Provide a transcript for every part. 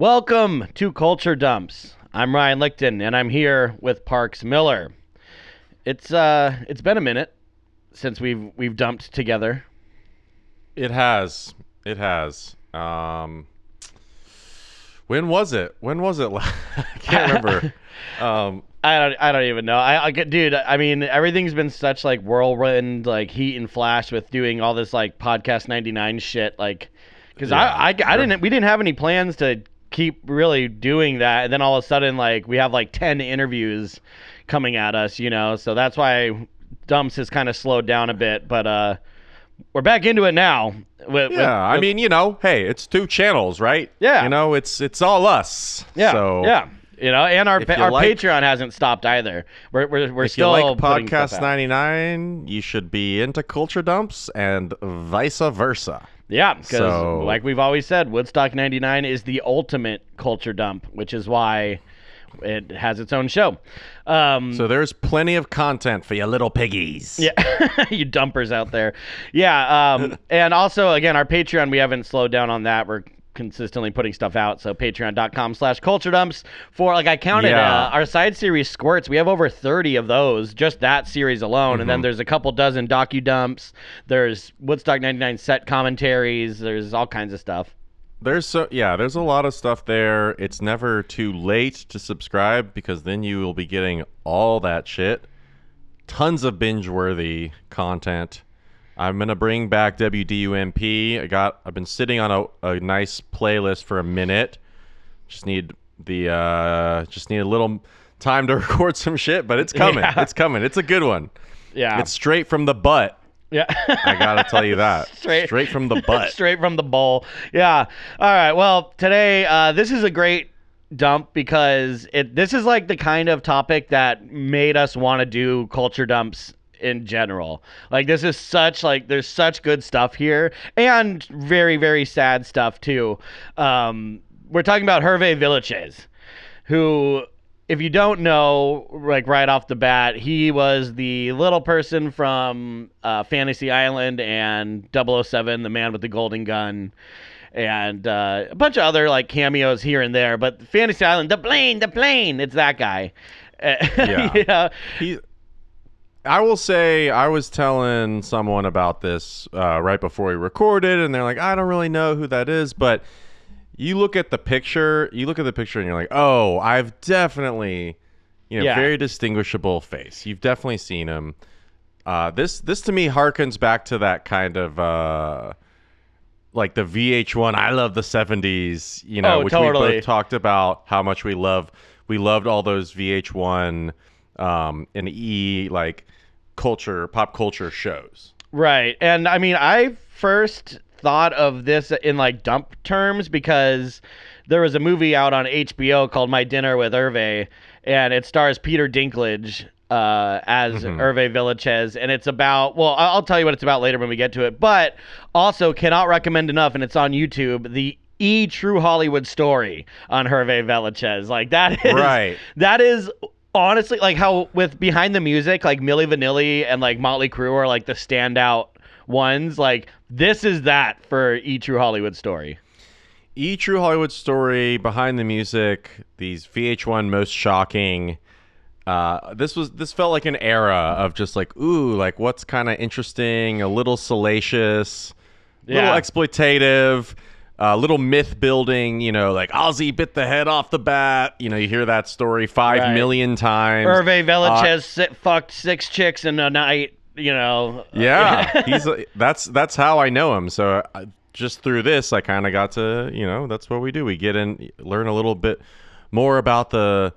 Welcome to Culture Dumps. I'm Ryan Lichten, and I'm here with Parks Miller. It's uh, it's been a minute since we've we've dumped together. It has. It has. Um, when was it? When was it? I can't remember. um, I don't, I don't even know. I, I dude. I mean, everything's been such like whirlwind, like heat and flash with doing all this like podcast ninety nine shit. Like, because Yeah. I, I, I didn't, we didn't have any plans to keep really doing that, and then all of a sudden, like, we have like ten interviews coming at us, you know. So that's why dumps has kind of slowed down a bit, but uh, we're back into it now. With, yeah, I mean, you know, hey, it's two channels, right? Yeah. You know, it's it's all us. yeah, So yeah. You know, and our you our like- Patreon hasn't stopped either. We're we're, we're if you still like Podcast 99, you should be into culture dumps and vice versa. Yeah, because So- like we've always said, Woodstock 99 is the ultimate culture dump, which is why it has its own show. Um, So there's plenty of content for you little piggies. yeah, you dumpers out there. Yeah, um, and also again, our Patreon, we haven't slowed down on that. We're consistently putting stuff out. So patreon.com slash culture dumps for like I counted Yeah. uh, our side series squirts. We have over 30 of those, just that series alone. And Mm-hmm. then there's a couple dozen docu dumps. There's Woodstock 99 set commentaries. There's all kinds of stuff. There's so yeah, there's a lot of stuff there. It's never too late to subscribe because then you will be getting all that shit. Tons of binge-worthy content. I'm gonna bring back WDUMP. I got I've been sitting on a, a nice playlist for a minute. Just need the uh just need a little time to record some shit, but it's coming. Yeah. It's coming. It's a good one. Yeah. It's straight from the butt. yeah. I gotta tell you that. Straight- straight from the butt. Straight from the bowl. Yeah. All right. Well, today uh, this is a great dump because it this is like the kind of topic that made us want to do culture dumps in general. Like this is such like there's such good stuff here and very very sad stuff too. Um, we're talking about Hervé Villechaize, who if you don't know, like right off the bat, he was the little person from uh, Fantasy Island and 007, the man with the golden gun, and uh, a bunch of other like cameos here and there. But Fantasy Island, the plane, the plane, it's that guy. Yeah. you know? he I will say I was telling someone about this uh, right before we recorded, and they're like, I don't really know who that is, but you look at the picture, you look at the picture, and you're like, oh, I've definitely, you know, Yeah. very distinguishable face. You've definitely seen him. Uh, this this to me harkens back to that kind of uh, like the VH1. I love the '70s, you know, Oh, which we totally. both talked about how much we love. We loved all those VH1 um, and E like culture, pop culture shows. Right. And I mean, I first thought of this in like dump terms because there was a movie out on HBO called My Dinner with Hervé, and it stars Peter Dinklage uh, as Hervé Villechaize. And it's about, well, I'll tell you what it's about later when we get to it, but also cannot recommend enough, and it's on YouTube, the E True Hollywood Story on Hervé Villechaize. Like, that is, Right. that is honestly like how with behind the music like Milli Vanilli and like Motley Crue are like the standout ones like this is that for E True Hollywood Story E True Hollywood Story, Behind the Music, these VH1 most shocking. Uh, this was this felt like an era of just like ooh, like what's kind of interesting, a little salacious, a Yeah. little exploitative, a little myth building. You know, like Ozzy bit the head off the bat. You know, you hear that story five Right. million times. Hervé Uh, Villechaize sit, fucked six chicks in a night you know Yeah, he's a, that's that's how I know him. So I, just through this, I kind of got to you know that's what we do. We get in, learn a little bit more about the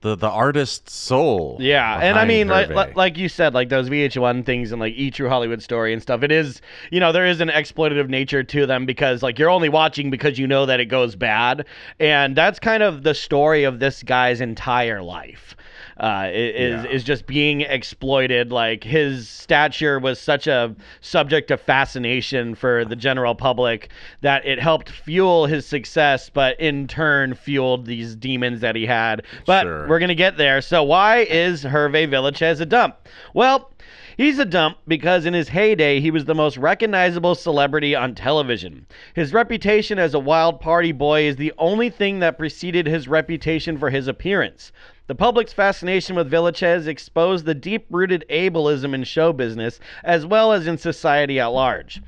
the the artist's soul. Yeah, and I mean, like, Hervé. like like you said, like those VH1 things and like E True Hollywood Story and stuff. It is, you know, there is an exploitative nature to them because like you're only watching because you know that it goes bad, and that's kind of the story of this guy's entire life. Uh, is Yeah. is just being exploited. Like his stature was such a subject of fascination for the general public that it helped fuel his success, but in turn fueled these demons that he had. But Sure. we're gonna get there. So why is Hervé Villechaize a dump? Well, He's a dump because in his heyday, he was the most recognizable celebrity on television. His reputation as a wild party boy is the only thing that preceded his reputation for his appearance. The public's fascination with Villechaize exposed the deep rooted ableism in show business as well as in society at large.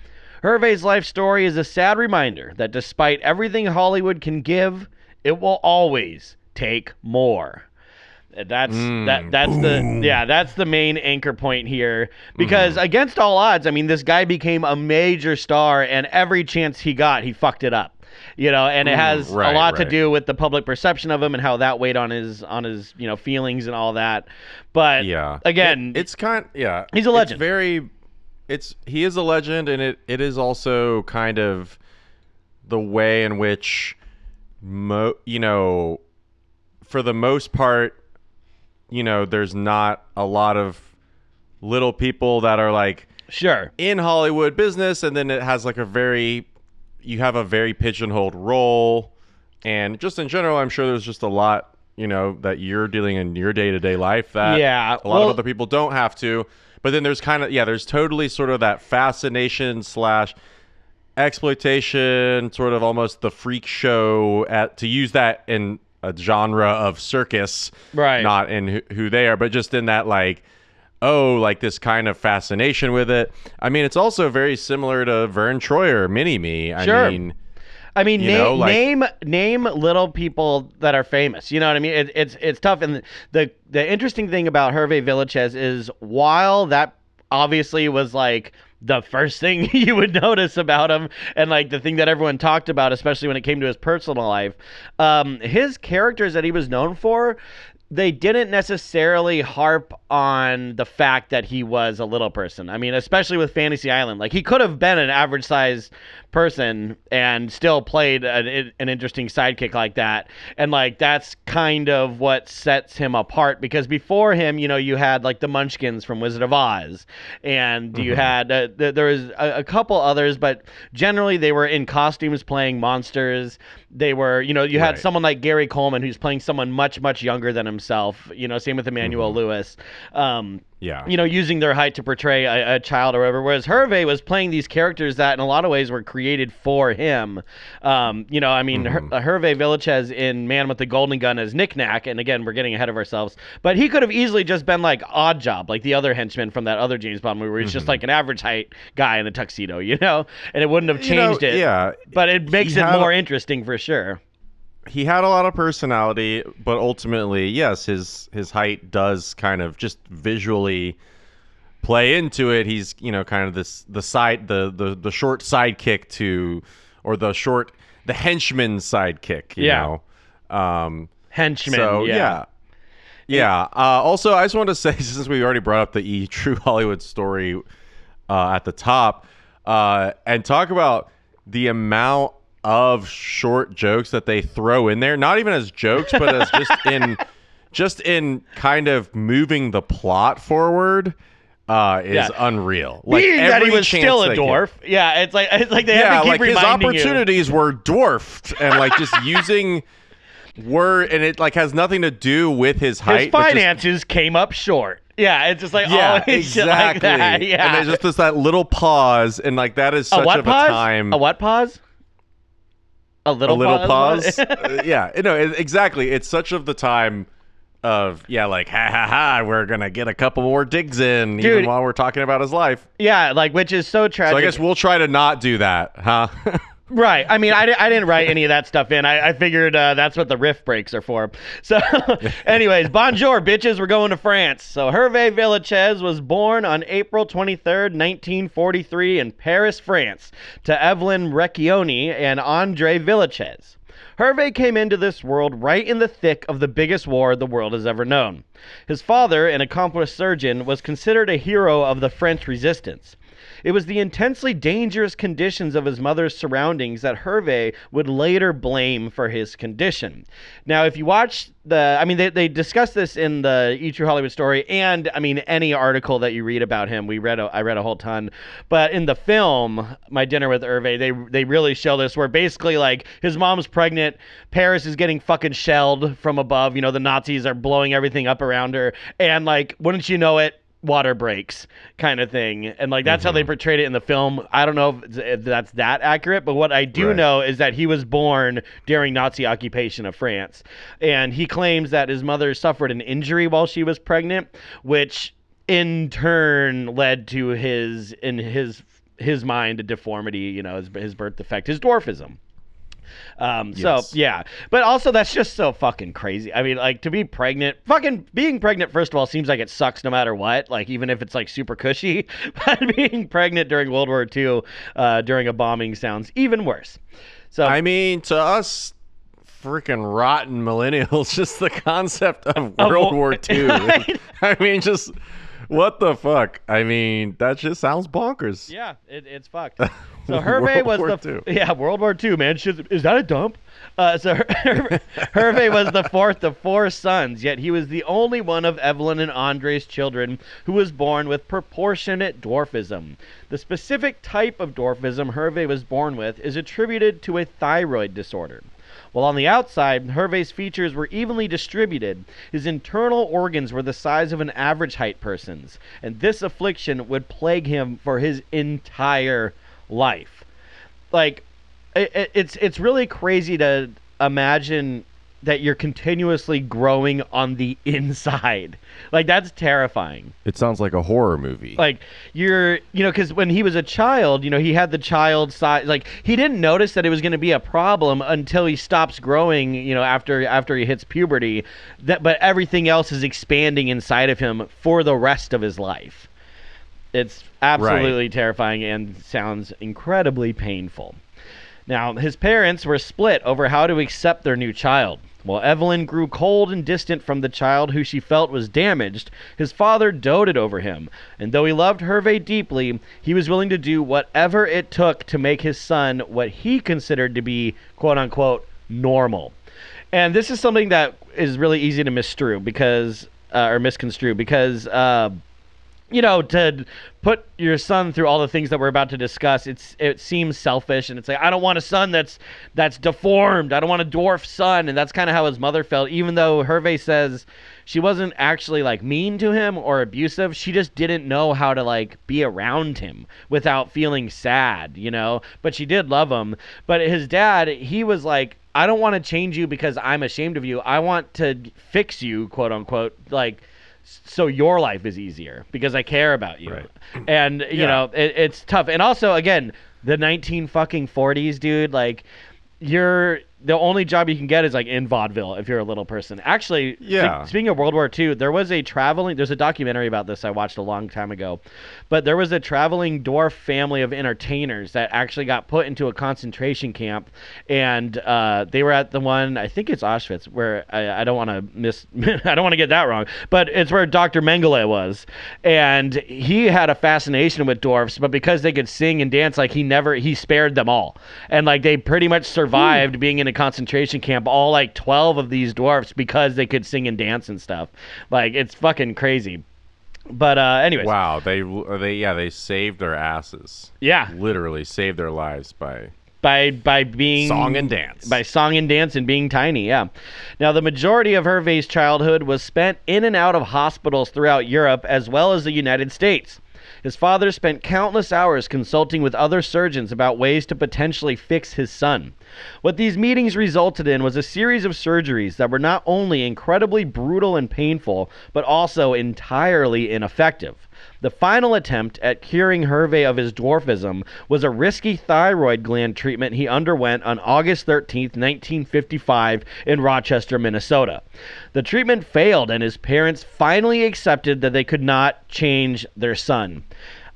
Hervé's life story is a sad reminder that despite everything Hollywood can give, it will always take more. That's Mm, that that's the yeah that's the main anchor point here because against all odds I mean this guy became a major star and every chance he got he fucked it up you know and it Mm, has a right, lot to do with the public perception of him and how that weighed on his on his you know feelings and all that but Yeah. again It- it's kind yeah. He's a it's legend. very it's he is a legend and it it is also kind of the way in which mo you know for the most part you know there's not a lot of little people that are like sure in Hollywood business, and then it has like a very, you have a very pigeonholed role, and just in general, I'm sure there's just a lot, you know, that you're dealing in your day to day life that Yeah, a lot well- of other people don't have to. But then there's kind of yeah, there's totally sort of that fascination slash exploitation, sort of almost the freak show at to use that in a genre of circus, Right. Not in who, who they are, but just in that like oh, like this kind of fascination with it. I mean, it's also very similar to Vern Troyer, Mini Me. I Sure. mean, I mean, name, know, like- name name little people that are famous. You know what I mean? It, it's it's tough. And the the interesting thing about Hervé Villechaize is while that obviously was like the first thing you would notice about him and like the thing that everyone talked about especially when it came to his personal life um, his characters that he was known for they didn't necessarily harp on the fact that he was a little person. I mean, especially with Fantasy Island, like he could have been an average sized person and still played an, an interesting sidekick like that. And like that's kind of what sets him apart because before him, you know, you had like the Munchkins from Wizard of Oz, and you had uh, th- there was a, a couple others, but generally they were in costumes playing monsters. They were, you know, you had Right. someone like Gary Coleman who's playing someone much much younger than himself. You know, same with Emmanuel Lewis. Um, yeah. you know, using their height to portray a, a child or whatever. Whereas Hervé was playing these characters that, in a lot of ways, were created for him. Um, you know, I mean, Her- uh, Hervé Villechaize in Man with the Golden Gun as Nick Nack, and again, we're getting ahead of ourselves, but he could have easily just been like Odd Job, like the other henchman from that other James Bond movie, where he's just like an average height guy in a tuxedo, you know, and it wouldn't have You know, changed it. Yeah. But it makes it had more interesting for sure. He had a lot of personality, but ultimately, yes, his his height does kind of just visually play into it. He's you know kind of this the side the the the short sidekick to or the short the henchman sidekick. You Yeah. know? Um, Henchman. so yeah. yeah. Yeah. Uh, also, I just wanted to say, since we already brought up the E True Hollywood story uh, at the top, uh, and talk about the amount of short jokes that they throw in there, not even as jokes, but as just in just in kind of moving the plot forward, uh, is Yeah. unreal. Like Being that he was still a they get- dwarf. Yeah, it's like it's like they yeah, have to keep like his reminding you. opportunities were dwarfed, and like just using were and it like has nothing to do with his height. his but just- finances came up short. Yeah, it's just like yeah, shit exactly. like that. Yeah, and there's just this that little pause, and like that is a such what of pause? a time. A what pause? A a little, little pause. pause. Uh, yeah, no, it, exactly. It's such of the time of yeah, like ha ha ha, we're gonna get a couple more digs in Dude. even while we're talking about his life. yeah, like which is so tragic. So I guess we'll try to not do that, huh? Right. I mean, I, I didn't write any of that stuff in. I, I figured uh, that's what the riff breaks are for. So, anyways, bonjour, bitches. We're going to France. So, Hervé Villechaize was born on April 23rd, 1943, in Paris, France, to Evelyn Recchioni and Andre Villechaize. Hervé came into this world right in the thick of the biggest war the world has ever known. His father, an accomplished surgeon, was considered a hero of the French resistance. It was the intensely dangerous conditions of his mother's surroundings that Hervé would later blame for his condition. Now, if you watch the, I mean, they, they discuss this in the E True Hollywood story, and I mean, any article that you read about him, we read, a, I read a whole ton. But in the film, My Dinner with Hervé, they they really show this, where basically like his mom's pregnant, Paris is getting fucking shelled from above. You know, the Nazis are blowing everything up around her, and like, wouldn't you know it? Water breaks kind of thing. And like that's how they mm-hmm. portrayed it in the film. I don't know if, if that's that accurate but what i do Right. know is that he was born during nazi occupation of france. And he claims that his mother suffered an injury while she was pregnant which in turn led to his in his his mind a deformity you know his, his birth defect his dwarfism um, so yeah, but also that's just so fucking crazy. I mean, like to be pregnant, fucking being pregnant. First of all, seems like it sucks no matter what. Like even if it's like super cushy, but being pregnant during World War II uh, during a bombing sounds even worse. So I mean, to us freaking rotten millennials, just the concept of World war- War II. Right. I mean, just what the fuck? I mean, that just sounds bonkers. yeah, it, it's fucked. So Hervé was World the War yeah World War II man. Shit, Is that a dump? Uh, so Her- Hervé was the fourth of four sons, yet he was the only one of Evelyn and Andre's children who was born with proportionate dwarfism. The specific type of dwarfism Hervé was born with is attributed to a thyroid disorder. While on the outside, Hervé's features were evenly distributed, his internal organs were the size of an average height person's, and this affliction would plague him for his entire life. Like, it, it- it's it's really crazy to imagine that you're continuously growing on the inside. Like that's terrifying It sounds like a horror movie. like you're you know because when he was a child you know he had the child size like he didn't notice that it was going to be a problem until he stops growing you know after after he hits puberty that but everything else is expanding inside of him for the rest of his life it's absolutely terrifying and sounds incredibly painful now, his parents were split over how to accept their new child. While Evelyn grew cold and distant from the child who she felt was damaged, his father doted over him, and though he loved Hervé deeply, he was willing to do whatever it took to make his son what he considered to be quote unquote normal. And this is something that is really easy to misconstrue because uh, or misconstrue because uh, you know, to put your son through all the things that we're about to discuss, it's it seems selfish, and it's like I don't want a son that's that's deformed. I don't want a dwarf son, and that's kind of how his mother felt. Even though Hervé says she wasn't actually like mean to him or abusive, she just didn't know how to like be around him without feeling sad, you know. But she did love him. But his dad, he was like. I don't want to change you because I'm ashamed of you. I want to fix you, quote unquote, like so your life is easier because I care about you. Right. And you Yeah. know, it, it's tough. And also, again, the 19 fucking 40s, dude. Like, you're the only job you can get is like in vaudeville if you're a little person. Actually, spe- Yeah. speaking of World War II, there was a traveling. There's a documentary about this I watched a long time ago, but there was a traveling dwarf family of entertainers that actually got put into a concentration camp, and uh, they were at the one I think it's Auschwitz, where I, I don't want to miss. I don't want to get that wrong, but it's where Dr. Mengele was, and he had a fascination with dwarfs, but because they could sing and dance, like he never he spared them all, and like they pretty much survived being in a concentration camp, all like twelve of these dwarfs because they could sing and dance and stuff. Like it's fucking crazy. But uh, anyways, Wow, they they yeah they saved their asses. yeah, Literally saved their lives by by by being song and dance. by song and dance and being tiny yeah now the majority of hervé's childhood was spent in and out of hospitals throughout europe as well as the united states his father spent countless hours consulting with other surgeons about ways to potentially fix his son. What these meetings resulted in was a series of surgeries that were not only incredibly brutal and painful but also entirely ineffective the final attempt at curing Hervé of his dwarfism was a risky thyroid gland treatment he underwent on August 13, 1955, in Rochester, Minnesota. The treatment failed, and his parents finally accepted that they could not change their son.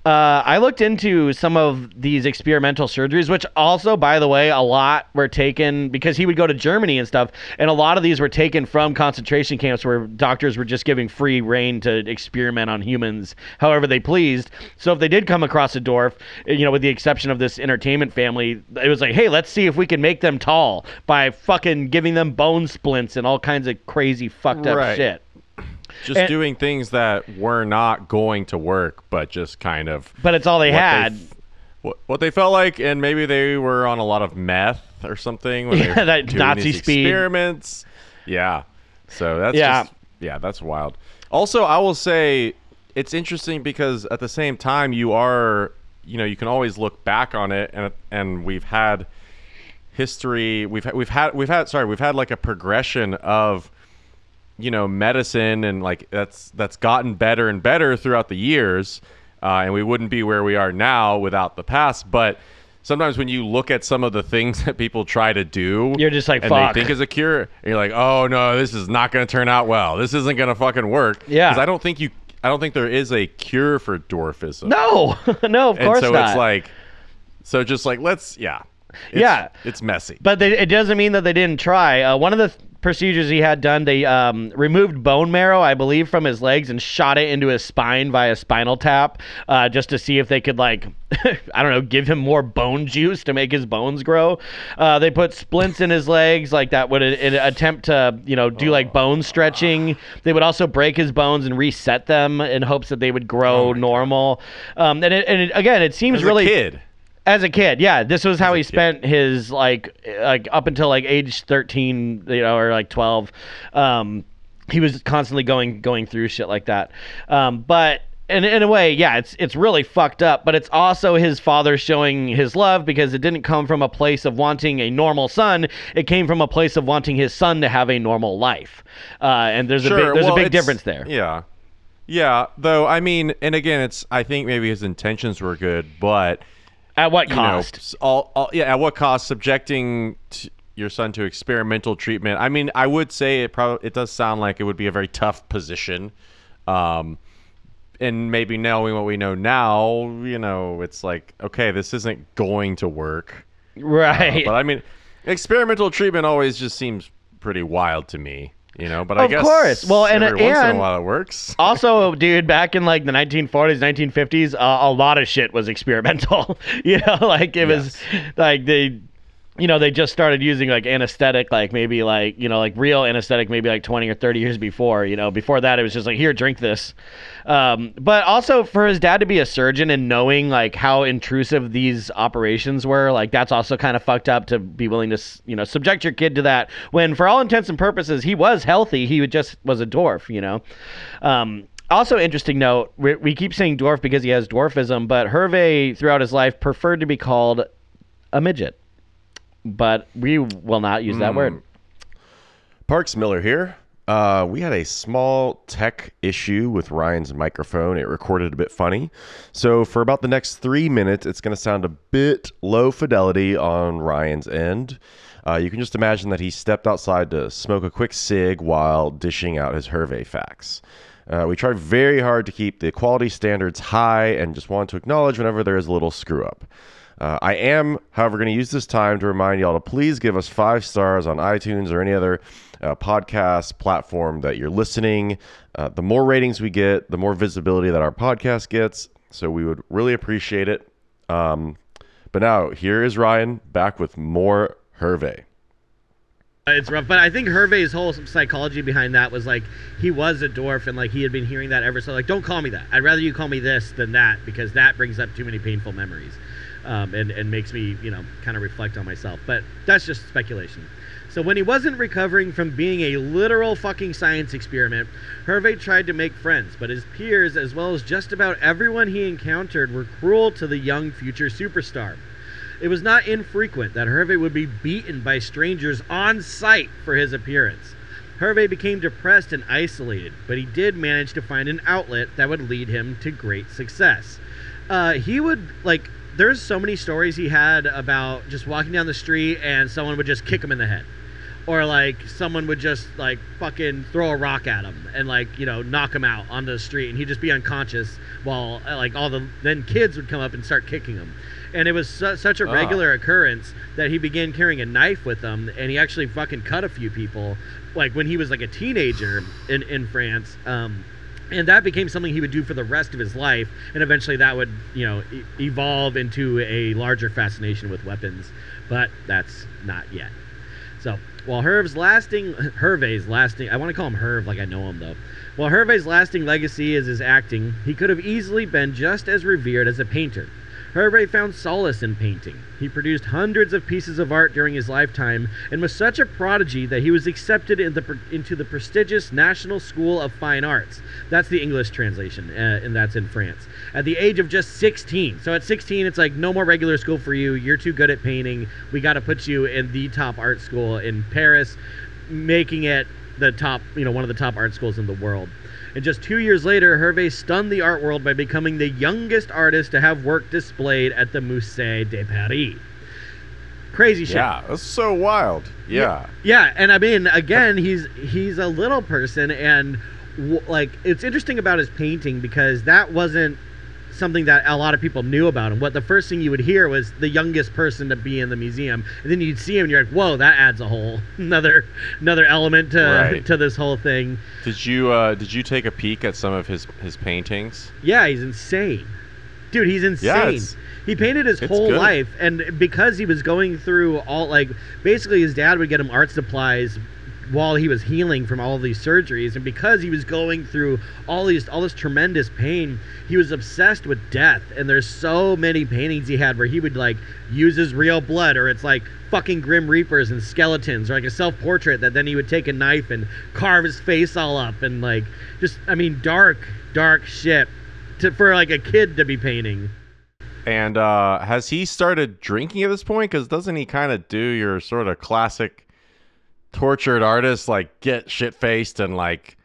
Uh, I looked into some of these experimental surgeries, which also, by the way, a lot were taken because he would go to Germany and stuff, and a lot of these were taken from concentration camps where doctors were just giving free reign to experiment on humans however they pleased. So if they did come across a dwarf, you know, with the exception of this entertainment family, it was like, hey, let's see if we can make them tall by fucking giving them bone splints and all kinds of crazy fucked up Right. shit. Just and- doing things that were not going to work, but just kind of But it's all they had. f- what, what they felt like, and maybe they were on a lot of meth or something. When Yeah, that Nazi speed. experiments. Yeah, so that's Yeah. just yeah, that's wild. Also, I will say it's interesting because at the same time you are you know you can always look back on it and and we've had history we've we've had we've had sorry we've had like a progression of you know medicine and like that's that's gotten better and better throughout the years uh, and we wouldn't be where we are now without the past but sometimes when you look at some of the things that people try to do You're just like, and "Fuck." they think is a cure you're like oh no this is not going to turn out well this isn't going to fucking work Yeah. because i don't think you i don't think there is a cure for dwarfism No, no, of and course so not. it's like so just like let's yeah Yeah. it's messy But they, it doesn't mean that they didn't try. Uh, one of the th- procedures he had done, they um, removed bone marrow, I believe, from his legs and shot it into his spine via spinal tap, uh, just to see if they could like, I don't know, give him more bone juice to make his bones grow. Uh, they put splints in his legs, like that would uh, attempt to, you know, do like bone stretching. They would also break his bones and reset them in hopes that they would grow normal. Um, and it, and it, again, it seems as really a kid as a kid, yeah, this was how he kid. spent his like like up until like age thirteen, you know, or like twelve. Um, he was constantly going going through shit like that. Um, but in, in a way, yeah, it's it's really fucked up. But it's also his father showing his love because it didn't come from a place of wanting a normal son. It came from a place of wanting his son to have a normal life. Uh, and there's a big, there's well, a big difference there. Yeah. Yeah, though I mean, and again, it's I think maybe his intentions were good, but At what you know, cost? all, all yeah, at what cost? Subjecting t- your son to experimental treatment. I mean, I would say it probably it does sound like it would be a very tough position. Um, and maybe knowing what we know now, you know, it's like okay, this isn't going to work. right. But I mean, experimental treatment always just seems pretty wild to me, you know. But I Of guess course. Well, and- every once in a while it works. also, dude, back in like the 1940s, 1950s, uh, a lot of shit was experimental. you know, like it was like they, you know, they just started using like anesthetic, like maybe like you know, like real anesthetic, maybe like 20 or 30 years before. You know, before that, it was just like here, drink this. Um, but also for his dad to be a surgeon and knowing like how intrusive these operations were, like that's also kind of fucked up to be willing to, you know, subject your kid to that when, for all intents and purposes, he was healthy. He just was a dwarf, you know. Um, also, interesting note: we, we keep saying dwarf because he has dwarfism, but Hervé throughout his life preferred to be called a midget. But we will not use that word. Parks Miller here. Uh, we had a small tech issue with Ryan's microphone. It recorded a bit funny. So, for about the next three minutes, it's going to sound a bit low fidelity on Ryan's end. Uh, you can just imagine that he stepped outside to smoke a quick cig while dishing out his Hervé facts. Uh, we try very hard to keep the quality standards high and just want to acknowledge whenever there is a little screw up. Uh, I am, however, going to use this time to remind y'all to please give us five stars on iTunes or any other uh, podcast platform that you're listening. Uh, the more ratings we get, the more visibility that our podcast gets. So we would really appreciate it. Um, but now, here is Ryan back with more Hervé. It's rough, but I think Hervé's whole psychology behind that was like he was a dwarf and like he had been hearing that ever so like don't call me that. I'd rather you call me this than that because that brings up too many painful memories, um, and and makes me you know kind of reflect on myself. But that's just speculation. So when he wasn't recovering from being a literal fucking science experiment, Hervé tried to make friends, but his peers, as well as just about everyone he encountered, were cruel to the young future superstar. It was not infrequent that Hervé would be beaten by strangers on sight for his appearance. Hervé became depressed and isolated, but he did manage to find an outlet that would lead him to great success. Uh, he would, like, there's so many stories he had about just walking down the street and someone would just kick him in the head. Or like someone would just like fucking throw a rock at him and like you know knock him out onto the street and he'd just be unconscious while uh, like all the then kids would come up and start kicking him and it was su- such a Ah. regular occurrence that he began carrying a knife with him and he actually fucking cut a few people like when he was like a teenager in in France um and that became something he would do for the rest of his life and eventually that would you know e- evolve into a larger fascination with weapons but that's not yet so while Herv's lasting, Hervé's lasting, I want to call him Herv like I know him though. While Hervé's lasting legacy is his acting, he could have easily been just as revered as a painter. Hervé found solace in painting. He produced hundreds of pieces of art during his lifetime and was such a prodigy that he was accepted in the, into the prestigious National School of Fine Arts. That's the English translation, uh, and that's in France. At the age of just 16. So at 16, it's like no more regular school for you. You're too good at painting. We got to put you in the top art school in Paris, making it the top, you know, one of the top art schools in the world. And just two years later, Hervé stunned the art world by becoming the youngest artist to have work displayed at the Musée de Paris. Crazy shit. Yeah, that's so wild. Yeah. Yeah, and I mean, again, he's he's a little person, and w- like it's interesting about his painting because that wasn't something that a lot of people knew about him. What the first thing you would hear was the youngest person to be in the museum, and then you'd see him, and you're like, whoa, that adds a whole another another element to Right. to this whole thing. Did you uh, did you take a peek at some of his his paintings? Yeah, he's insane. Dude, he's insane. it's- he painted his it's whole good. life and because he was going through all like basically his dad would get him art supplies while he was healing from all these surgeries and because he was going through all these all this tremendous pain, he was obsessed with death and there's so many paintings he had where he would like use his real blood or it's like fucking grim reapers and skeletons or like a self-portrait that then he would take a knife and carve his face all up and like just I mean dark dark shit to, for like a kid to be painting. And uh, has he started drinking at this point? Because doesn't he kind of do your sort of classic tortured artist, like get shit faced and like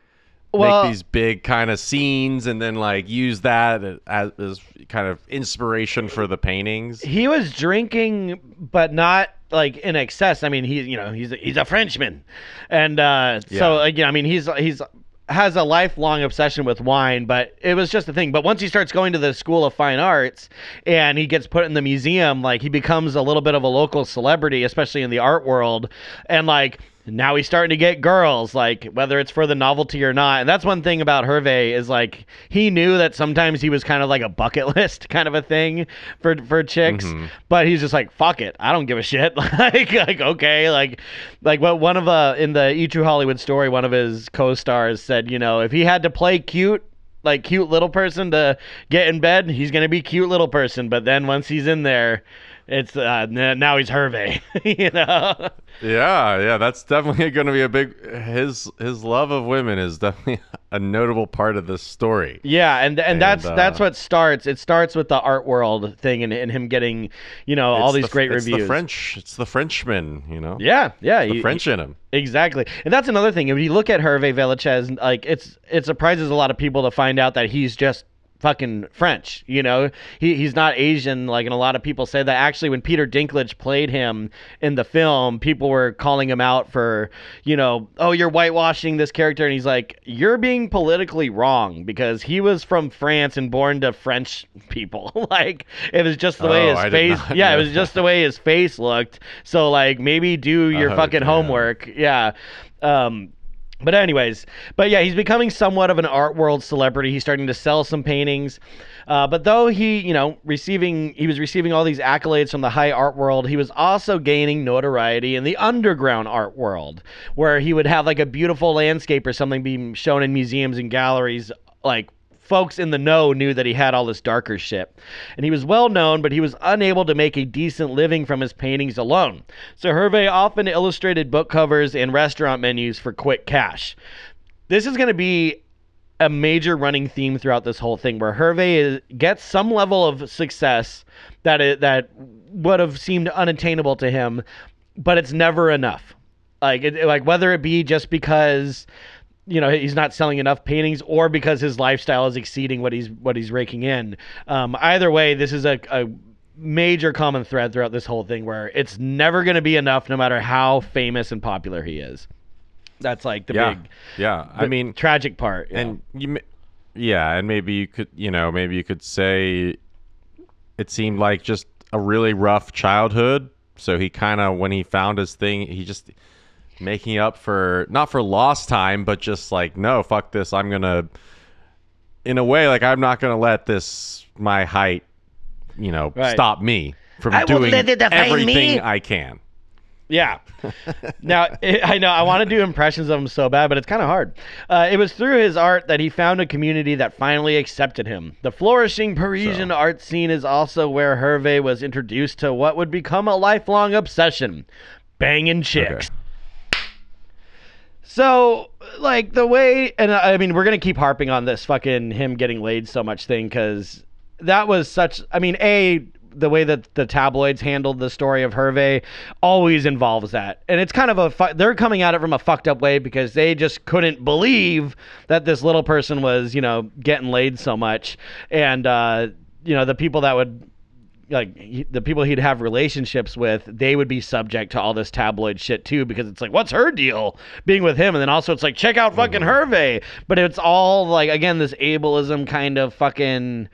Well- make these big kind of scenes, and then like use that as, as kind of inspiration for the paintings? He was drinking, but not like in excess. I mean, he's you know he's a, he's a Frenchman, and uh, so Yeah. you know, I mean he's he's has a lifelong obsession with wine, but it was just a thing. But once he starts going to the School of Fine Arts and he gets put in the museum, like he becomes a little bit of a local celebrity, especially in the art world, and like. Now he's starting to get girls, like whether it's for the novelty or not. And that's one thing about Hervé is like he knew that sometimes he was kind of like a bucket list kind of a thing for for chicks, but he's just like fuck it, I don't give a shit. like like okay, like like what one of uh in the E True Hollywood story, one of his co-stars said, you know, if he had to play cute like cute little person to get in bed, he's gonna be cute little person. But then once he's in there, it's uh, now he's Hervé, you know. Yeah, yeah, that's definitely going to be a big. His his love of women is definitely a notable part of this story. Yeah, and and, that's uh, that's what starts. It starts with the art world thing and, and him getting, you know, all these the- great it's reviews. The French, it's the Frenchman, you know. Yeah, yeah, the you- French in him. Exactly, and that's another thing. If you look at Hervé Villechaize, like it's it surprises a lot of people to find out that he's just fucking French. You know, he he's not Asian. Like, and a lot of people say that actually when Peter Dinklage played him in the film, people were calling him out for, you know, oh you're whitewashing this character, and he's like, you're being politically wrong because he was from France and born to French people. like, it was just the way Oh, his I face. Yeah, it was just the way his face looked. So like maybe do your Oh, fucking homework. Yeah. Um but anyways, but yeah, he's becoming somewhat of an art world celebrity. He's starting to sell some paintings. Uh, but though he, you know, receiving he was receiving all these accolades from the high art world, he was also gaining notoriety in the underground art world, where he would have like a beautiful landscape or something being shown in museums and galleries, like folks in the know knew that he had all this darker shit. And he was well known, but he was unable to make a decent living from his paintings alone. So Hervé often illustrated book covers and restaurant menus for quick cash. This is going to be a major running theme throughout this whole thing where Hervé is, gets some level of success that it, that would have seemed unattainable to him, but it's never enough. Like it, like whether it be just because you know he's not selling enough paintings or because his lifestyle is exceeding what he's what he's raking in. Um, either way, this is a, a major common thread throughout this whole thing where it's never going to be enough no matter how famous and popular he is. That's like the Yeah, big yeah. I mean, tragic part. you know? and you, ma- yeah, and maybe you could, you know, maybe you could say it seemed like just a really rough childhood. So he kind of, when he found his thing, he just making up for not for lost time, but just like, no, fuck this. I'm gonna, in a way, like I'm not gonna let this my height, you know, Right. stop me from I doing it everything me. I can. Yeah. now, it, I know I want to do impressions of him so bad, but it's kind of hard. Uh, it was through his art that he found a community that finally accepted him. The flourishing Parisian So- art scene is also where Hervé was introduced to what would become a lifelong obsession banging chicks. So, like the way, and I mean, we're gonna keep harping on this fucking him getting laid so much thing because that was such. I mean, a the way that the tabloids handled the story of Hervé always involves that, and it's kind of a fu- they're coming at it from a fucked up way because they just couldn't believe that this little person was, you know, getting laid so much, and uh, you know, the people that would like he, the people he'd have relationships with, they would be subject to all this tabloid shit too, because it's like, what's her deal being with him? And then also it's like, check out fucking mm-hmm. Hervé. But it's all like, again, this ableism kind of fucking,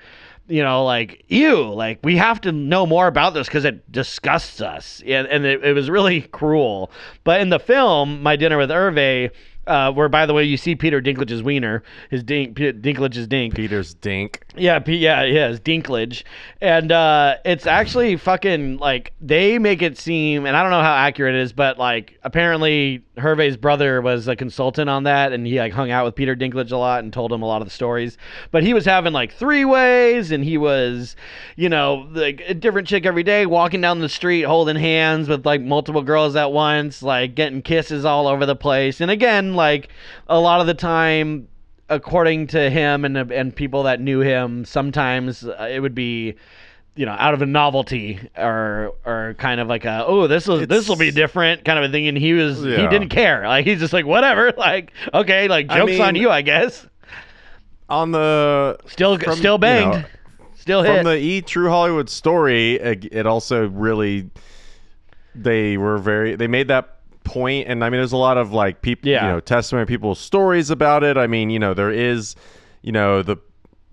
you know, like, ew, like we have to know more about this because it disgusts us. And, and it, it was really cruel. But in the film, My Dinner with Hervé, uh, where by the way you see Peter Dinklage's wiener, his dink, Dinklage's dink. Peter's dink. Yeah, P- yeah, yeah, it's Dinklage, and uh, it's actually fucking like they make it seem, and I don't know how accurate it is, but like apparently Hervé's brother was a consultant on that, and he like hung out with Peter Dinklage a lot and told him a lot of the stories. But he was having like three ways, and he was, you know, like a different chick every day, walking down the street holding hands with like multiple girls at once, like getting kisses all over the place, and again, like a lot of the time according to him and and people that knew him, sometimes uh, it would be, you know, out of a novelty or or kind of like a oh this will this will be different kind of a thing, and he was he didn't care. Like he's just like whatever. Like okay, like I jokes on you, I guess. On the Still from, still you know, still hit. from the E True Hollywood story, it it also really they were very they made that point, and I mean, there's a lot of like people, Yeah. you know, testimony, people's stories about it. I mean, you know, there is, you know, the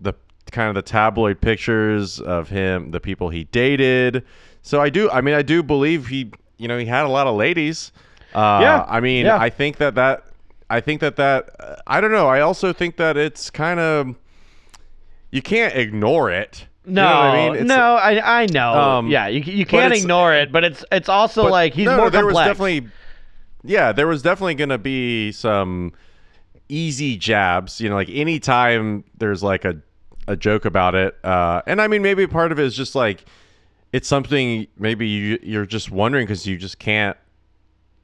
the kind of the tabloid pictures of him, the people he dated. So I do, I mean, I do believe he, you know, he had a lot of ladies. Uh, Yeah. I mean, Yeah. I think that that. I think that that uh, I don't know. I also think that it's kind of you can't ignore it. You no, know I mean? It's- no, I I know. Um, yeah, you you can't ignore it, but it's it's also like he's no, more no, there complex. was definitely yeah there was definitely gonna be some easy jabs you know like anytime there's like a, a joke about it uh and i mean maybe part of it is just like it's something maybe you, you're just wondering because you just can't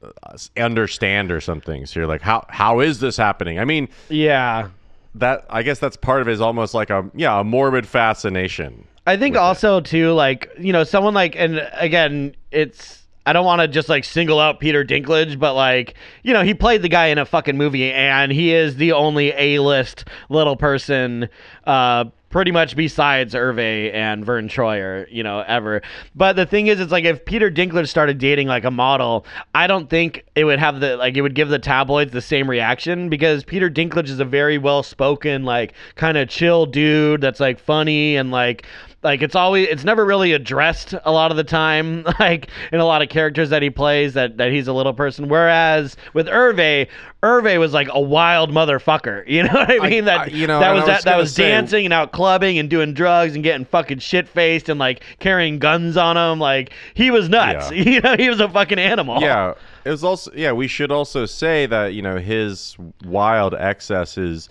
uh, understand or something so you're like how how is this happening i mean yeah. that i guess that's part of it is almost like a yeah a morbid fascination I think with it. also too, like you know, someone like, and again, it's I don't want to just like single out Peter Dinklage, but like you know, he played the guy in a fucking movie, and he is the only A-list little person, uh, pretty much besides Hervé and Vern Troyer, you know, ever. But the thing is, it's like if Peter Dinklage started dating like a model, I don't think it would have the like it would give the tabloids the same reaction because Peter Dinklage is a very well spoken, like kind of chill dude that's like funny and like like it's always it's never really addressed a lot of the time like in a lot of characters that he plays that that he's a little person. Whereas with Hervé Hervé was like a wild motherfucker. You know what I mean? That I- you know, that and was that, that was say- dancing and out clubbing and doing drugs and getting fucking shit faced and like carrying guns on him. Like he was nuts. Yeah. you know he was a fucking animal. Yeah. It was also yeah we should also say that you know his wild excesses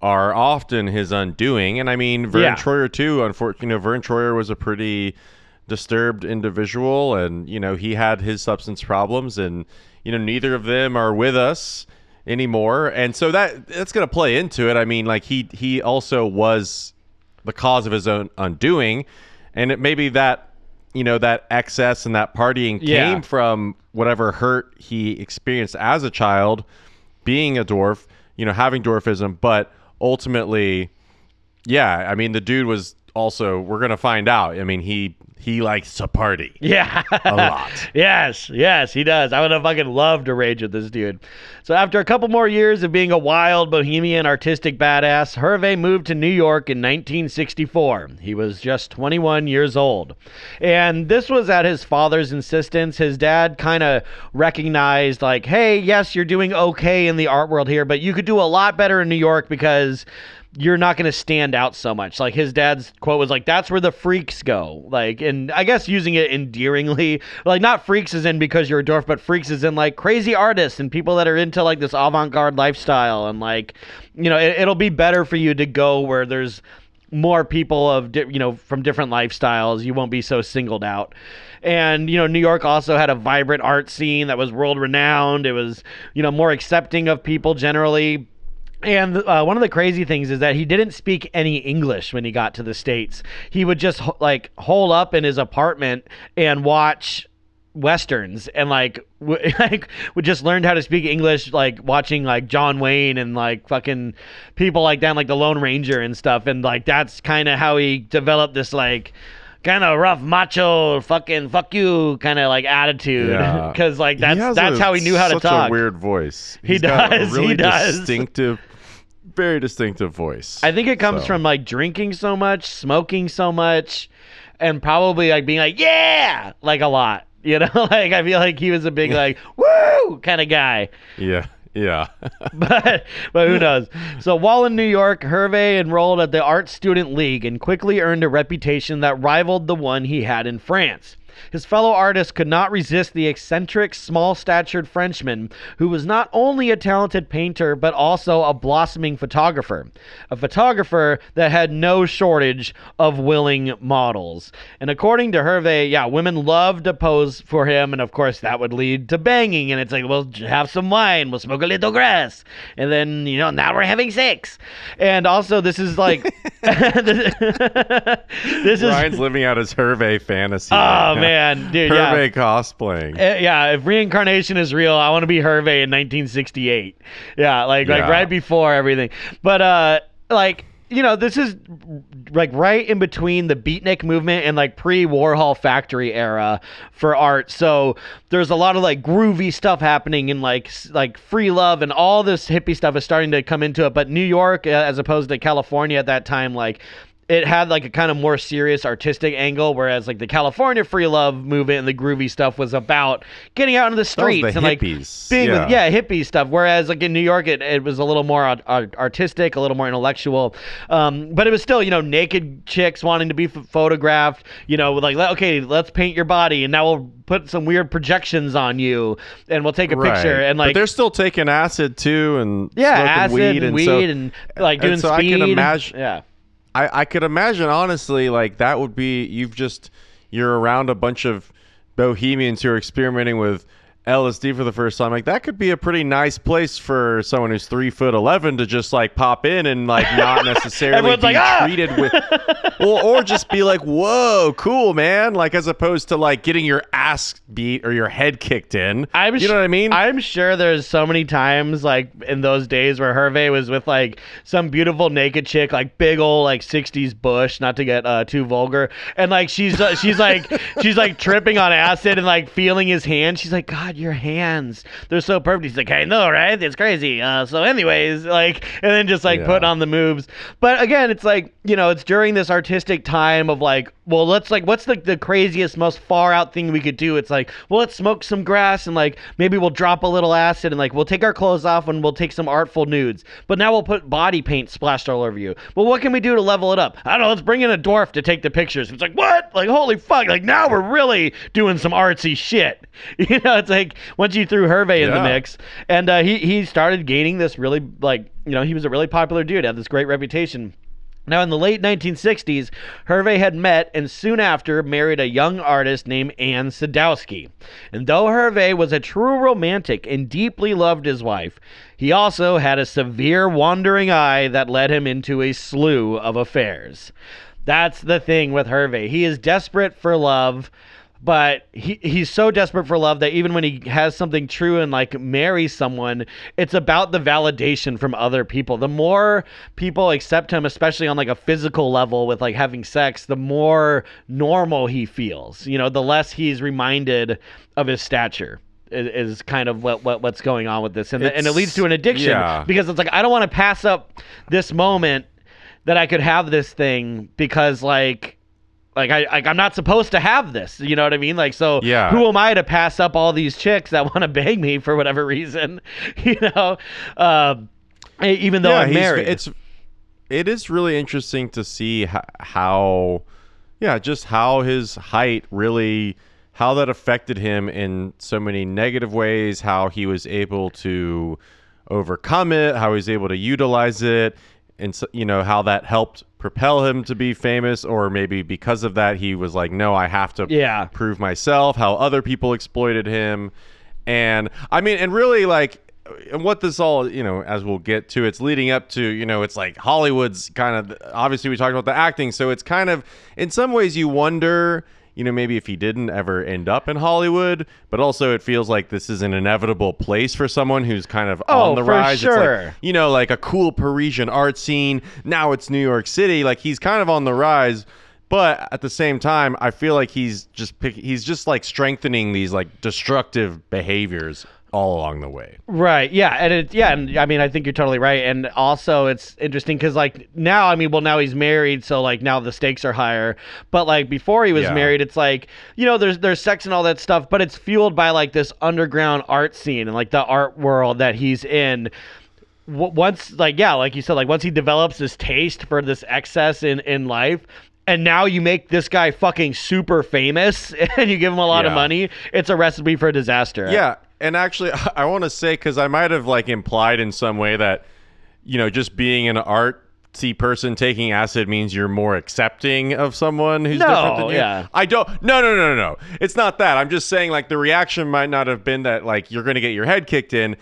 are often his undoing. And i mean vern Yeah. troyer too unfortunately you know vern troyer was a pretty disturbed individual and you know he had his substance problems and you know neither of them are with us anymore. And so that that's going to play into it. I mean like he he also was the cause of his own undoing. And it maybe that you know that excess and that partying Yeah. came from whatever hurt he experienced as a child being a dwarf you know having dwarfism. But ultimately yeah i mean the dude was also we're gonna find out. I mean he he likes to party Yeah. a lot yes, yes, he does. I would have fucking loved to rage with this dude. So after a couple more years of being a wild bohemian artistic badass, Hervé moved to New York in 1964. He was just 21 years old. And this was at his father's insistence. His dad kind of recognized like, "Hey, yes, you're doing okay in the art world here, but you could do a lot better in New York because you're not going to stand out so much. Like his dad's quote was like, "That's where the freaks go." Like, and I guess using it endearingly, like not freaks is in because you're a dwarf, but freaks is in like crazy artists and people that are into like this avant-garde lifestyle, and like, you know, it, it'll be better for you to go where there's more people of di- you know from different lifestyles you won't be so singled out and you know new york also had a vibrant art scene that was world renowned it was you know more accepting of people generally and uh, one of the crazy things is that he didn't speak any English when he got to the states. He would just like hole up in his apartment and watch westerns and like w- like we just learned how to speak English like watching like John Wayne and like fucking people like that like the Lone Ranger and stuff and like that's kind of how he developed this like kind of rough macho fucking fuck you kind of like attitude Yeah. because like that's that's a- how he knew how to talk a weird voice. He He's does, A he does. distinctive, very distinctive voice. I think it comes So. from like drinking so much, smoking so much, and probably like being like, yeah, like a lot. You know, like I feel like he was a big like woo kind of guy. Yeah, yeah. But but who knows? So while in New York, Hervé enrolled at the Art Student League and quickly earned a reputation that rivaled the one he had in France. His fellow artists could not resist the eccentric, small statured Frenchman, who was not only a talented painter, but also a blossoming photographer. A photographer that had no shortage of willing models. And according to Hervé, yeah, women loved to pose for him, and of course that would lead to banging. And it's like, well, have some wine, we'll smoke a little grass. And then, you know, now we're having sex. And also, this is like, this is. Ryan's living out his Hervé fantasy. Oh right now. Man, dude, yeah. Hervé cosplaying. Uh, yeah, if reincarnation is real, I want to be Hervé in 1968. Yeah, like like right before everything. But uh like you know, this is like right in between the beatnik movement and like pre-Warhol factory era for art. So there's a lot of like groovy stuff happening and like like free love and all this hippie stuff is starting to come into it. But New York, uh, as opposed to California at that time, like it had like a kind of more serious artistic angle, whereas like the California free love movement and the groovy stuff was about getting out into the was the streets and like hippies, being with yeah. yeah hippie stuff. Whereas like in New York, it, it was a little more art, art- artistic, a little more intellectual, um, but it was still you know naked chicks wanting to be f- photographed. You know, like okay, let's paint your body, and now we'll put some weird projections on you, and we'll take a picture, Right. and but like they're still taking acid too, and yeah, acid weed, and and, so, weed and like doing and so I speed. can imagine. yeah. I, I could imagine honestly like that would be you've just you're around a bunch of bohemians who are experimenting with LSD for the first time like that could be a pretty nice place for someone who's three foot eleven to just like pop in and like not necessarily be like, "Ah!" treated with well, or just be like whoa cool man like as opposed to like getting your ass beat or your head kicked in I'm you know what I mean I'm sure there's so many times like in those days where Hervé was with like some beautiful naked chick, like big old like '60s bush, not to get uh, too vulgar, and like she's uh, she's like she's like tripping on acid and like feeling his hand. She's like, God, your hands, they're so perfect. He's like, I know, right? It's crazy. Uh, so, anyways, like, and then just like Yeah. put on the moves. But again, it's like you know, it's during this artistic time of like, well, let's like, what's the the craziest, most far out thing we could do? It's like, well, let's smoke some grass and like maybe we'll drop a little acid and like we'll take our clothes off and we'll take some artful nudes. But now we'll put body paint splashed all over you. Well, what can we do to level it up? I don't know. Let's bring in a dwarf to take the pictures. It's like what? Like holy fuck! Like now we're really doing some artsy shit. You know, it's like once you threw Hervé in the mix, and uh, he he started gaining this really like you know he was a really popular dude, had this great reputation. Now, in the late 1960s, Hervé had met and soon after married a young artist named Anne Sadowski. And though Hervé was a true romantic and deeply loved his wife, he also had a severe wandering eye that led him into a slew of affairs. That's the thing with Hervé. He is desperate for love, but he he's so desperate for love that even when he has something true and like marries someone, it's about the validation from other people. The more people accept him, especially on like a physical level with like having sex, the more normal he feels. You know, the less he's reminded of his stature. Is, kind of what, what what's going on with this, and, and it leads to an addiction yeah. because it's like I don't want to pass up this moment that I could have this thing because like like I like I'm not supposed to have this. You know what I mean? Like so Yeah. who am I to pass up all these chicks that want to bang me for whatever reason? You know? Um even though I'm he's- married. It's it is really interesting to see ho- how, yeah, just how his height really, how that affected him in so many negative ways. How he was able to overcome it, how he was able to utilize it, and so, you know how that helped propel him to be famous, or maybe because of that he was like, no, I have to Yeah. prove myself. How other people exploited him, and I mean, and really like and what this all you know as we'll get to it's leading up to you know it's like hollywood's kind of obviously we talked about the acting so it's kind of in some ways you wonder you know maybe if he didn't ever end up in hollywood but also it feels like this is an inevitable place for someone who's kind of Oh, on the rise. It's sure. like you know like a cool parisian art scene. Now it's new york city. Like he's kind of on the rise but at the same time i feel like he's just pick, he's just like strengthening these like destructive behaviors all along the way Right. Yeah. And it, yeah. And I mean, I think you're totally right. And also, it's interesting because, like, now, I mean, well, now he's married. So, like, now the stakes are higher. But, like, before he was Yeah. married, it's like, you know, there's, there's sex and all that stuff, but it's fueled by, like, this underground art scene and, like, the art world that he's in. W- once, like, yeah, like you said, like, once he develops this taste for this excess in, in life, and now you make this guy fucking super famous and you give him a lot of money, it's a recipe for disaster. Yeah, and actually, I want to say because I might have like implied in some way that you know just being an artsy person taking acid means you're more accepting of someone who's No, different than you. yeah. I don't. No, no, no, no, no. It's not that. I'm just saying like the reaction might not have been that like you're going to get your head kicked in.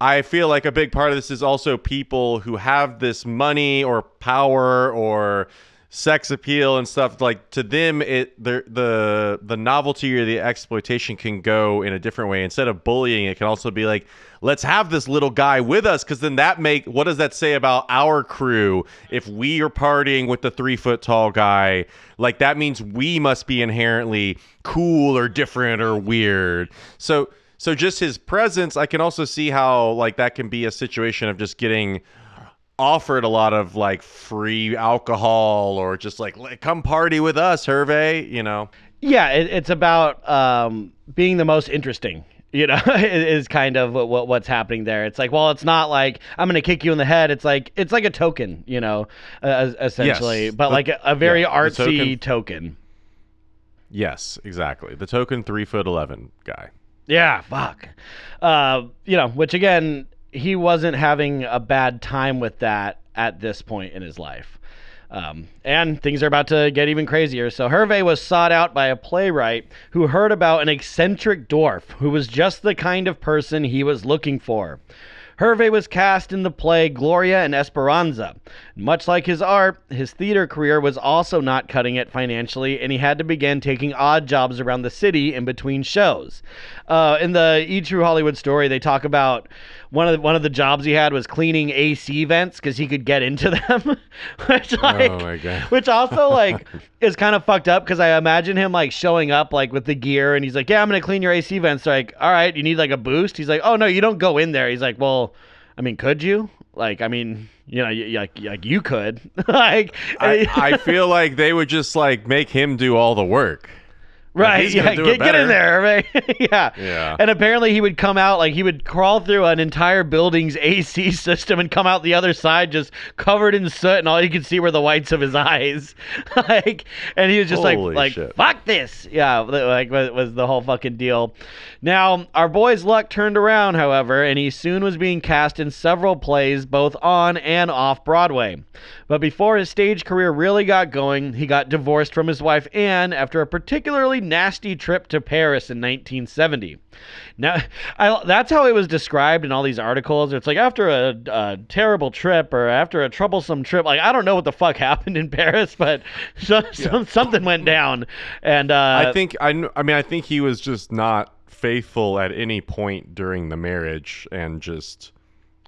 I feel like a big part of this is also people who have this money or power or sex appeal and stuff like to them it the the the novelty or the exploitation can go in a different way. Instead of bullying it can also be like let's have this little guy with us because then that make what does that say about our crew if we are partying with the three foot tall guy? Like that means we must be inherently cool or different or weird. So so just his presence i can also see how like that can be a situation of just getting offered a lot of like free alcohol or just like come party with us hervé you know Yeah, it, it's about um, being the most interesting. You know, is kind of what, what what's happening there. It's like, well, it's not like I'm gonna kick you in the head. It's like it's like a token, you know, uh, essentially, Yes, but the- like a, a very yeah, artsy token- token. yes exactly the token three foot eleven guy Yeah, fuck. Uh, you know, which again, he wasn't having a bad time with that at this point in his life. Um, and things are about to get even crazier. So Hervé was sought out by a playwright who heard about an eccentric dwarf who was just the kind of person he was looking for. Hervé was cast in the play Gloria and Esperanza. Much like his art, his theater career was also not cutting it financially, and he had to begin taking odd jobs around the city in between shows. Uh, in the E True Hollywood story, they talk about one of the, one of the jobs he had was cleaning AC vents because he could get into them, which oh, like, Oh my God. which also like is kind of fucked up because I imagine him like showing up like with the gear and he's like, yeah, I'm gonna clean your AC vents. They're like, all right, you need like a boost. He's like, oh no, you don't go in there. He's like, well, I mean, could you? Like, I mean, you know, y- like like you could. like, I, I feel like they would just like make him do all the work Right. gonna Yeah. Get, get in there, right? yeah. Yeah. And apparently he would come out like he would crawl through an entire building's AC system and come out the other side just covered in soot and all you could see were the whites of his eyes. like and he was just Holy like like fuck this. Yeah, like was, was the whole fucking deal. Now, our boy's luck turned around, however, and he soon was being cast in several plays both on and off Broadway. But before his stage career really got going, he got divorced from his wife Anne after a particularly nasty trip to Paris in 1970. Now, I, that's how it was described in all these articles. It's like after a, a terrible trip or after a troublesome trip. Like I don't know what the fuck happened in Paris, but so, some, something went down. And uh, I think I, I mean I think he was just not faithful at any point during the marriage and just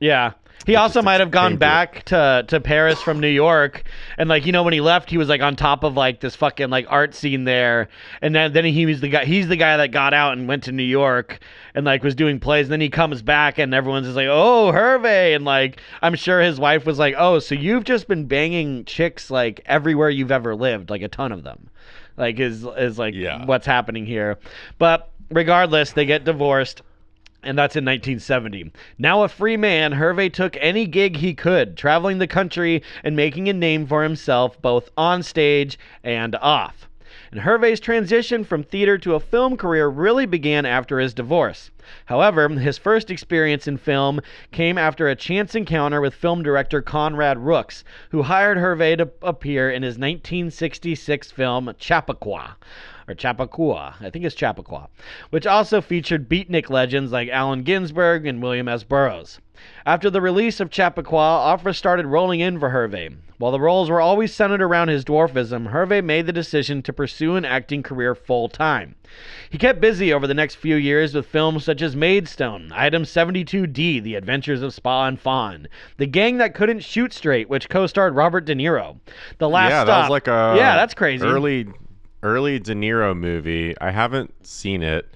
Yeah. He also might have gone back to, to Paris from New York, and like you know when he left, he was like on top of like this fucking like art scene there, and then then he was the guy. He's the guy that got out and went to New York and like was doing plays. And then he comes back, and everyone's just like, "Oh, Hervé," and like I'm sure his wife was like, "Oh, so you've just been banging chicks like everywhere you've ever lived, like a ton of them." Like is is like Yeah. what's happening here, but regardless, they get divorced. And that's in 1970. Now a free man, Hervé took any gig he could, traveling the country and making a name for himself both on stage and off. And Hervé's transition from theater to a film career really began after his divorce. However, his first experience in film came after a chance encounter with film director Conrad Rooks, who hired Hervé to appear in his 1966 film Chappaqua or Chappaqua, I think it's Chappaqua, which also featured beatnik legends like Allen Ginsberg and William S. Burroughs. After the release of Chappaqua, offers started rolling in for Hervé. While the roles were always centered around his dwarfism, Hervé made the decision to pursue an acting career full time. He kept busy over the next few years with films such as Maidstone, Item 72D, The Adventures of Spa and Fon, The Gang That Couldn't Shoot Straight, which co-starred Robert De Niro, The Last yeah, Stop. that was like a yeah, that's crazy. Early, early De Niro movie. I haven't seen it.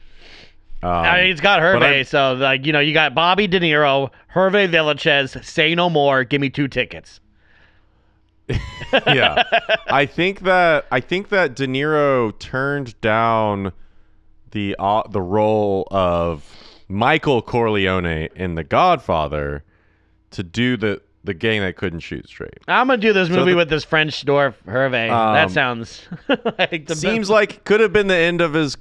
Um, I mean, it's got Hervé, so like you know, you got Bobby De Niro, Hervé Villechaize, Say No More, give me two tickets. yeah, I think that I think that De Niro turned down the uh, the role of Michael Corleone in The Godfather to do the the gang that couldn't shoot straight. I'm gonna do this movie the- with this French dwarf Hervé. that Um, sounds like the Seems like could have been the end of his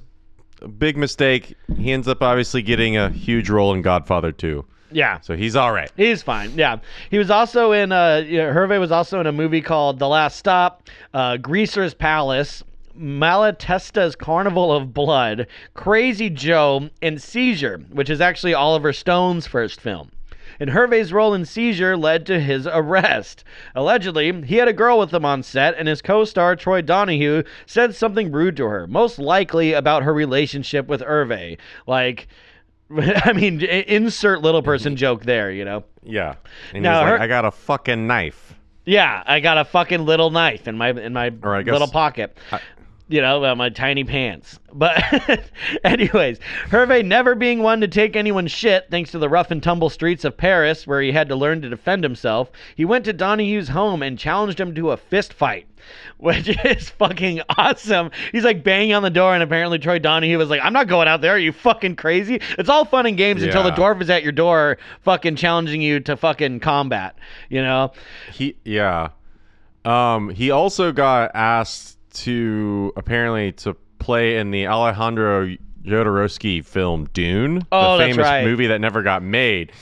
big mistake. He ends up obviously getting a huge role in Godfather 2. yeah. So he's all right. He's fine. Yeah, he was also in. Uh, Hervé was also in a movie called The Last Stop, uh, Greaser's Palace, Malatesta's Carnival of Blood, Crazy Joe, and Seizure, which is actually Oliver Stone's first film. And Hervé's role in Seizure led to his arrest. Allegedly, he had a girl with him on set, and his co star, Troy Donahue, said something rude to her, most likely about her relationship with Hervé. Like, I mean, insert little person joke there, you know? Yeah. And Now, he's like, her- I got a fucking knife. Yeah, I got a fucking little knife in my in my guess- little pocket. You know, uh, my tiny pants. But anyways, Hervé never being one to take anyone's shit thanks to the rough and tumble streets of Paris where he had to learn to defend himself, he went to Donahue's home and challenged him to a fist fight. Which is fucking awesome. He's like banging on the door, and apparently Troy Donahue was like, I'm not going out there. Are you fucking crazy? It's all fun and games until the dwarf is at your door fucking challenging you to fucking combat, you know? He yeah. Um he also got asked to apparently to play in the Alejandro Jodorowsky film Dune, Oh, the famous right. movie that never got made.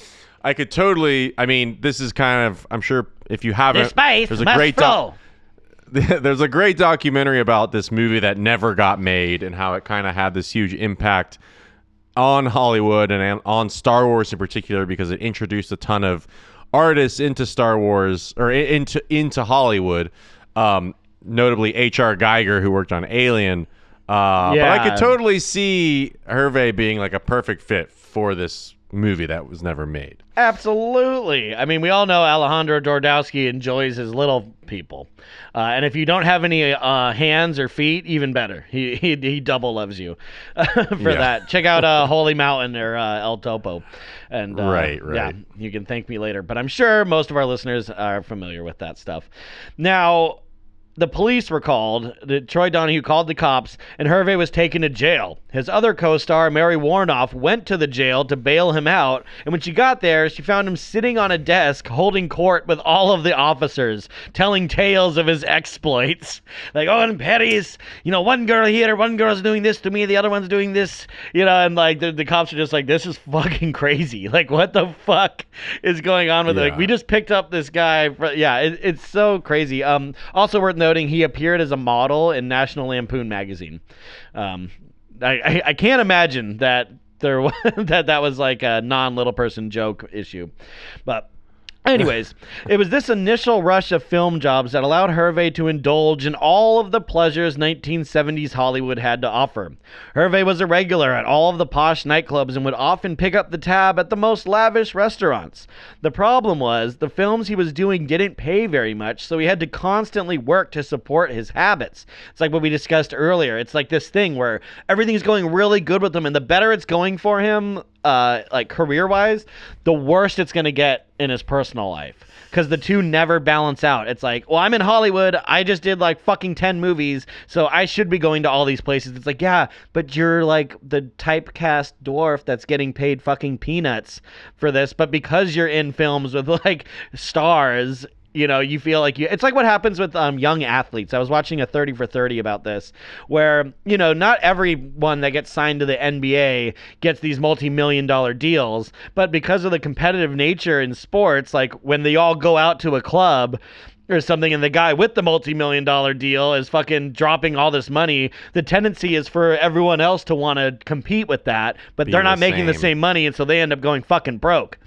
I could totally I mean, this is kind of I'm sure if you haven't The space there's a great flow. there's a great documentary about this movie that never got made and how it kind of had this huge impact on Hollywood and on Star Wars in particular because it introduced a ton of artists into Star Wars or into into Hollywood. Um, notably H.R. Giger, who worked on Alien. Uh, But I could totally see Hervé being like a perfect fit for this movie that was never made. Absolutely. I mean, we all know Alejandro Jodorowsky enjoys his little people, uh, and if you don't have any uh, hands or feet, even better. He he, he double loves you for Yeah. that. Check out uh, Holy Mountain or uh, El Topo, and uh, Right, Yeah, you can thank me later. But I'm sure most of our listeners are familiar with that stuff. Now. The police were called. The, Troy Donahue called the cops, and Hervé was taken to jail. His other co-star, Mary Woronov, went to the jail to bail him out. And when she got there, she found him sitting on a desk, holding court with all of the officers, telling tales of his exploits. Like, oh, in Paris, you know, one girl here, one girl's doing this to me, the other one's doing this, you know, and like the, the cops are just like, this is fucking crazy. Like, what the fuck is going on with it? Like, we just picked up this guy. For, yeah, it, it's so crazy. Um, also worth noting, he appeared as a model in National Lampoon magazine. Um, I, I, I can't imagine that there wa- that that was like a non little person joke issue, but. Anyways, it was this initial rush of film jobs that allowed Hervé to indulge in all of the pleasures 1970s Hollywood had to offer. Hervé was a regular at all of the posh nightclubs and would often pick up the tab at the most lavish restaurants. The problem was, the films he was doing didn't pay very much, so he had to constantly work to support his habits. It's like what we discussed earlier. It's like this thing where everything's going really good with him, and the better it's going for him, uh, like career wise, the worst it's gonna get in his personal life. Because the two never balance out. It's like, well, I'm in Hollywood. I just did like fucking 10 movies, so I should be going to all these places. It's like, yeah, but you're like the typecast dwarf that's getting paid fucking peanuts for this. But because you're in films with like stars, you know you feel like you it's like what happens with um, young athletes i was watching a 30 for 30 about this where you know not everyone that gets signed to the nba gets these multi-million dollar deals but because of the competitive nature in sports like when they all go out to a club or something and the guy with the multi-million dollar deal is fucking dropping all this money the tendency is for everyone else to want to compete with that but Be they're not the making the same. same money and so they end up going fucking broke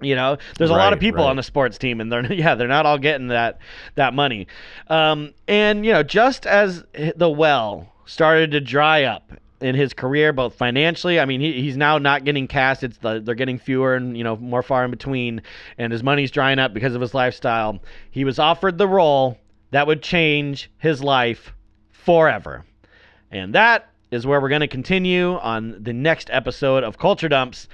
you know, there's a lot of people right. on the sports team, and they're yeah, they're not all getting that that money. Um, and you know, just as the well started to dry up in his career, both financially, I mean, he, he's now not getting cast. It's the, they're getting fewer and you know more far in between, and his money's drying up because of his lifestyle. He was offered the role that would change his life forever. And that is where we're going to continue on the next episode of Culture Dumps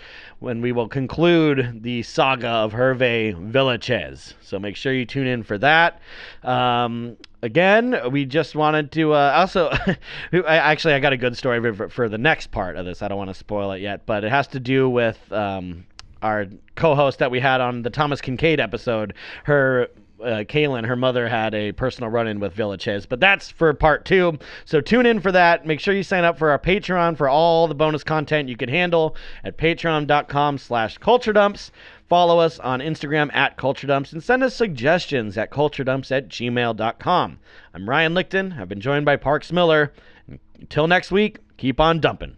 when we will conclude the saga of Hervé Villechaize. So make sure you tune in for that. Um, again, we just wanted to uh, also, I, actually, I got a good story for, for the next part of this. I don't want to spoil it yet, but it has to do with um, our co-host that we had on the Thomas Kinkade episode. Her uh, Kaylin, her mother had a personal run-in with Villechaize, but that's for part two. So tune in for that. Make sure you sign up for our Patreon for all the bonus content you can handle at patreon.com slash culture dumps. Follow us on Instagram at culture dumps and send us suggestions at culturedumps at gmail.com. I'm Ryan Lichten. I've been joined by Parks Miller. Until next week, keep on dumping.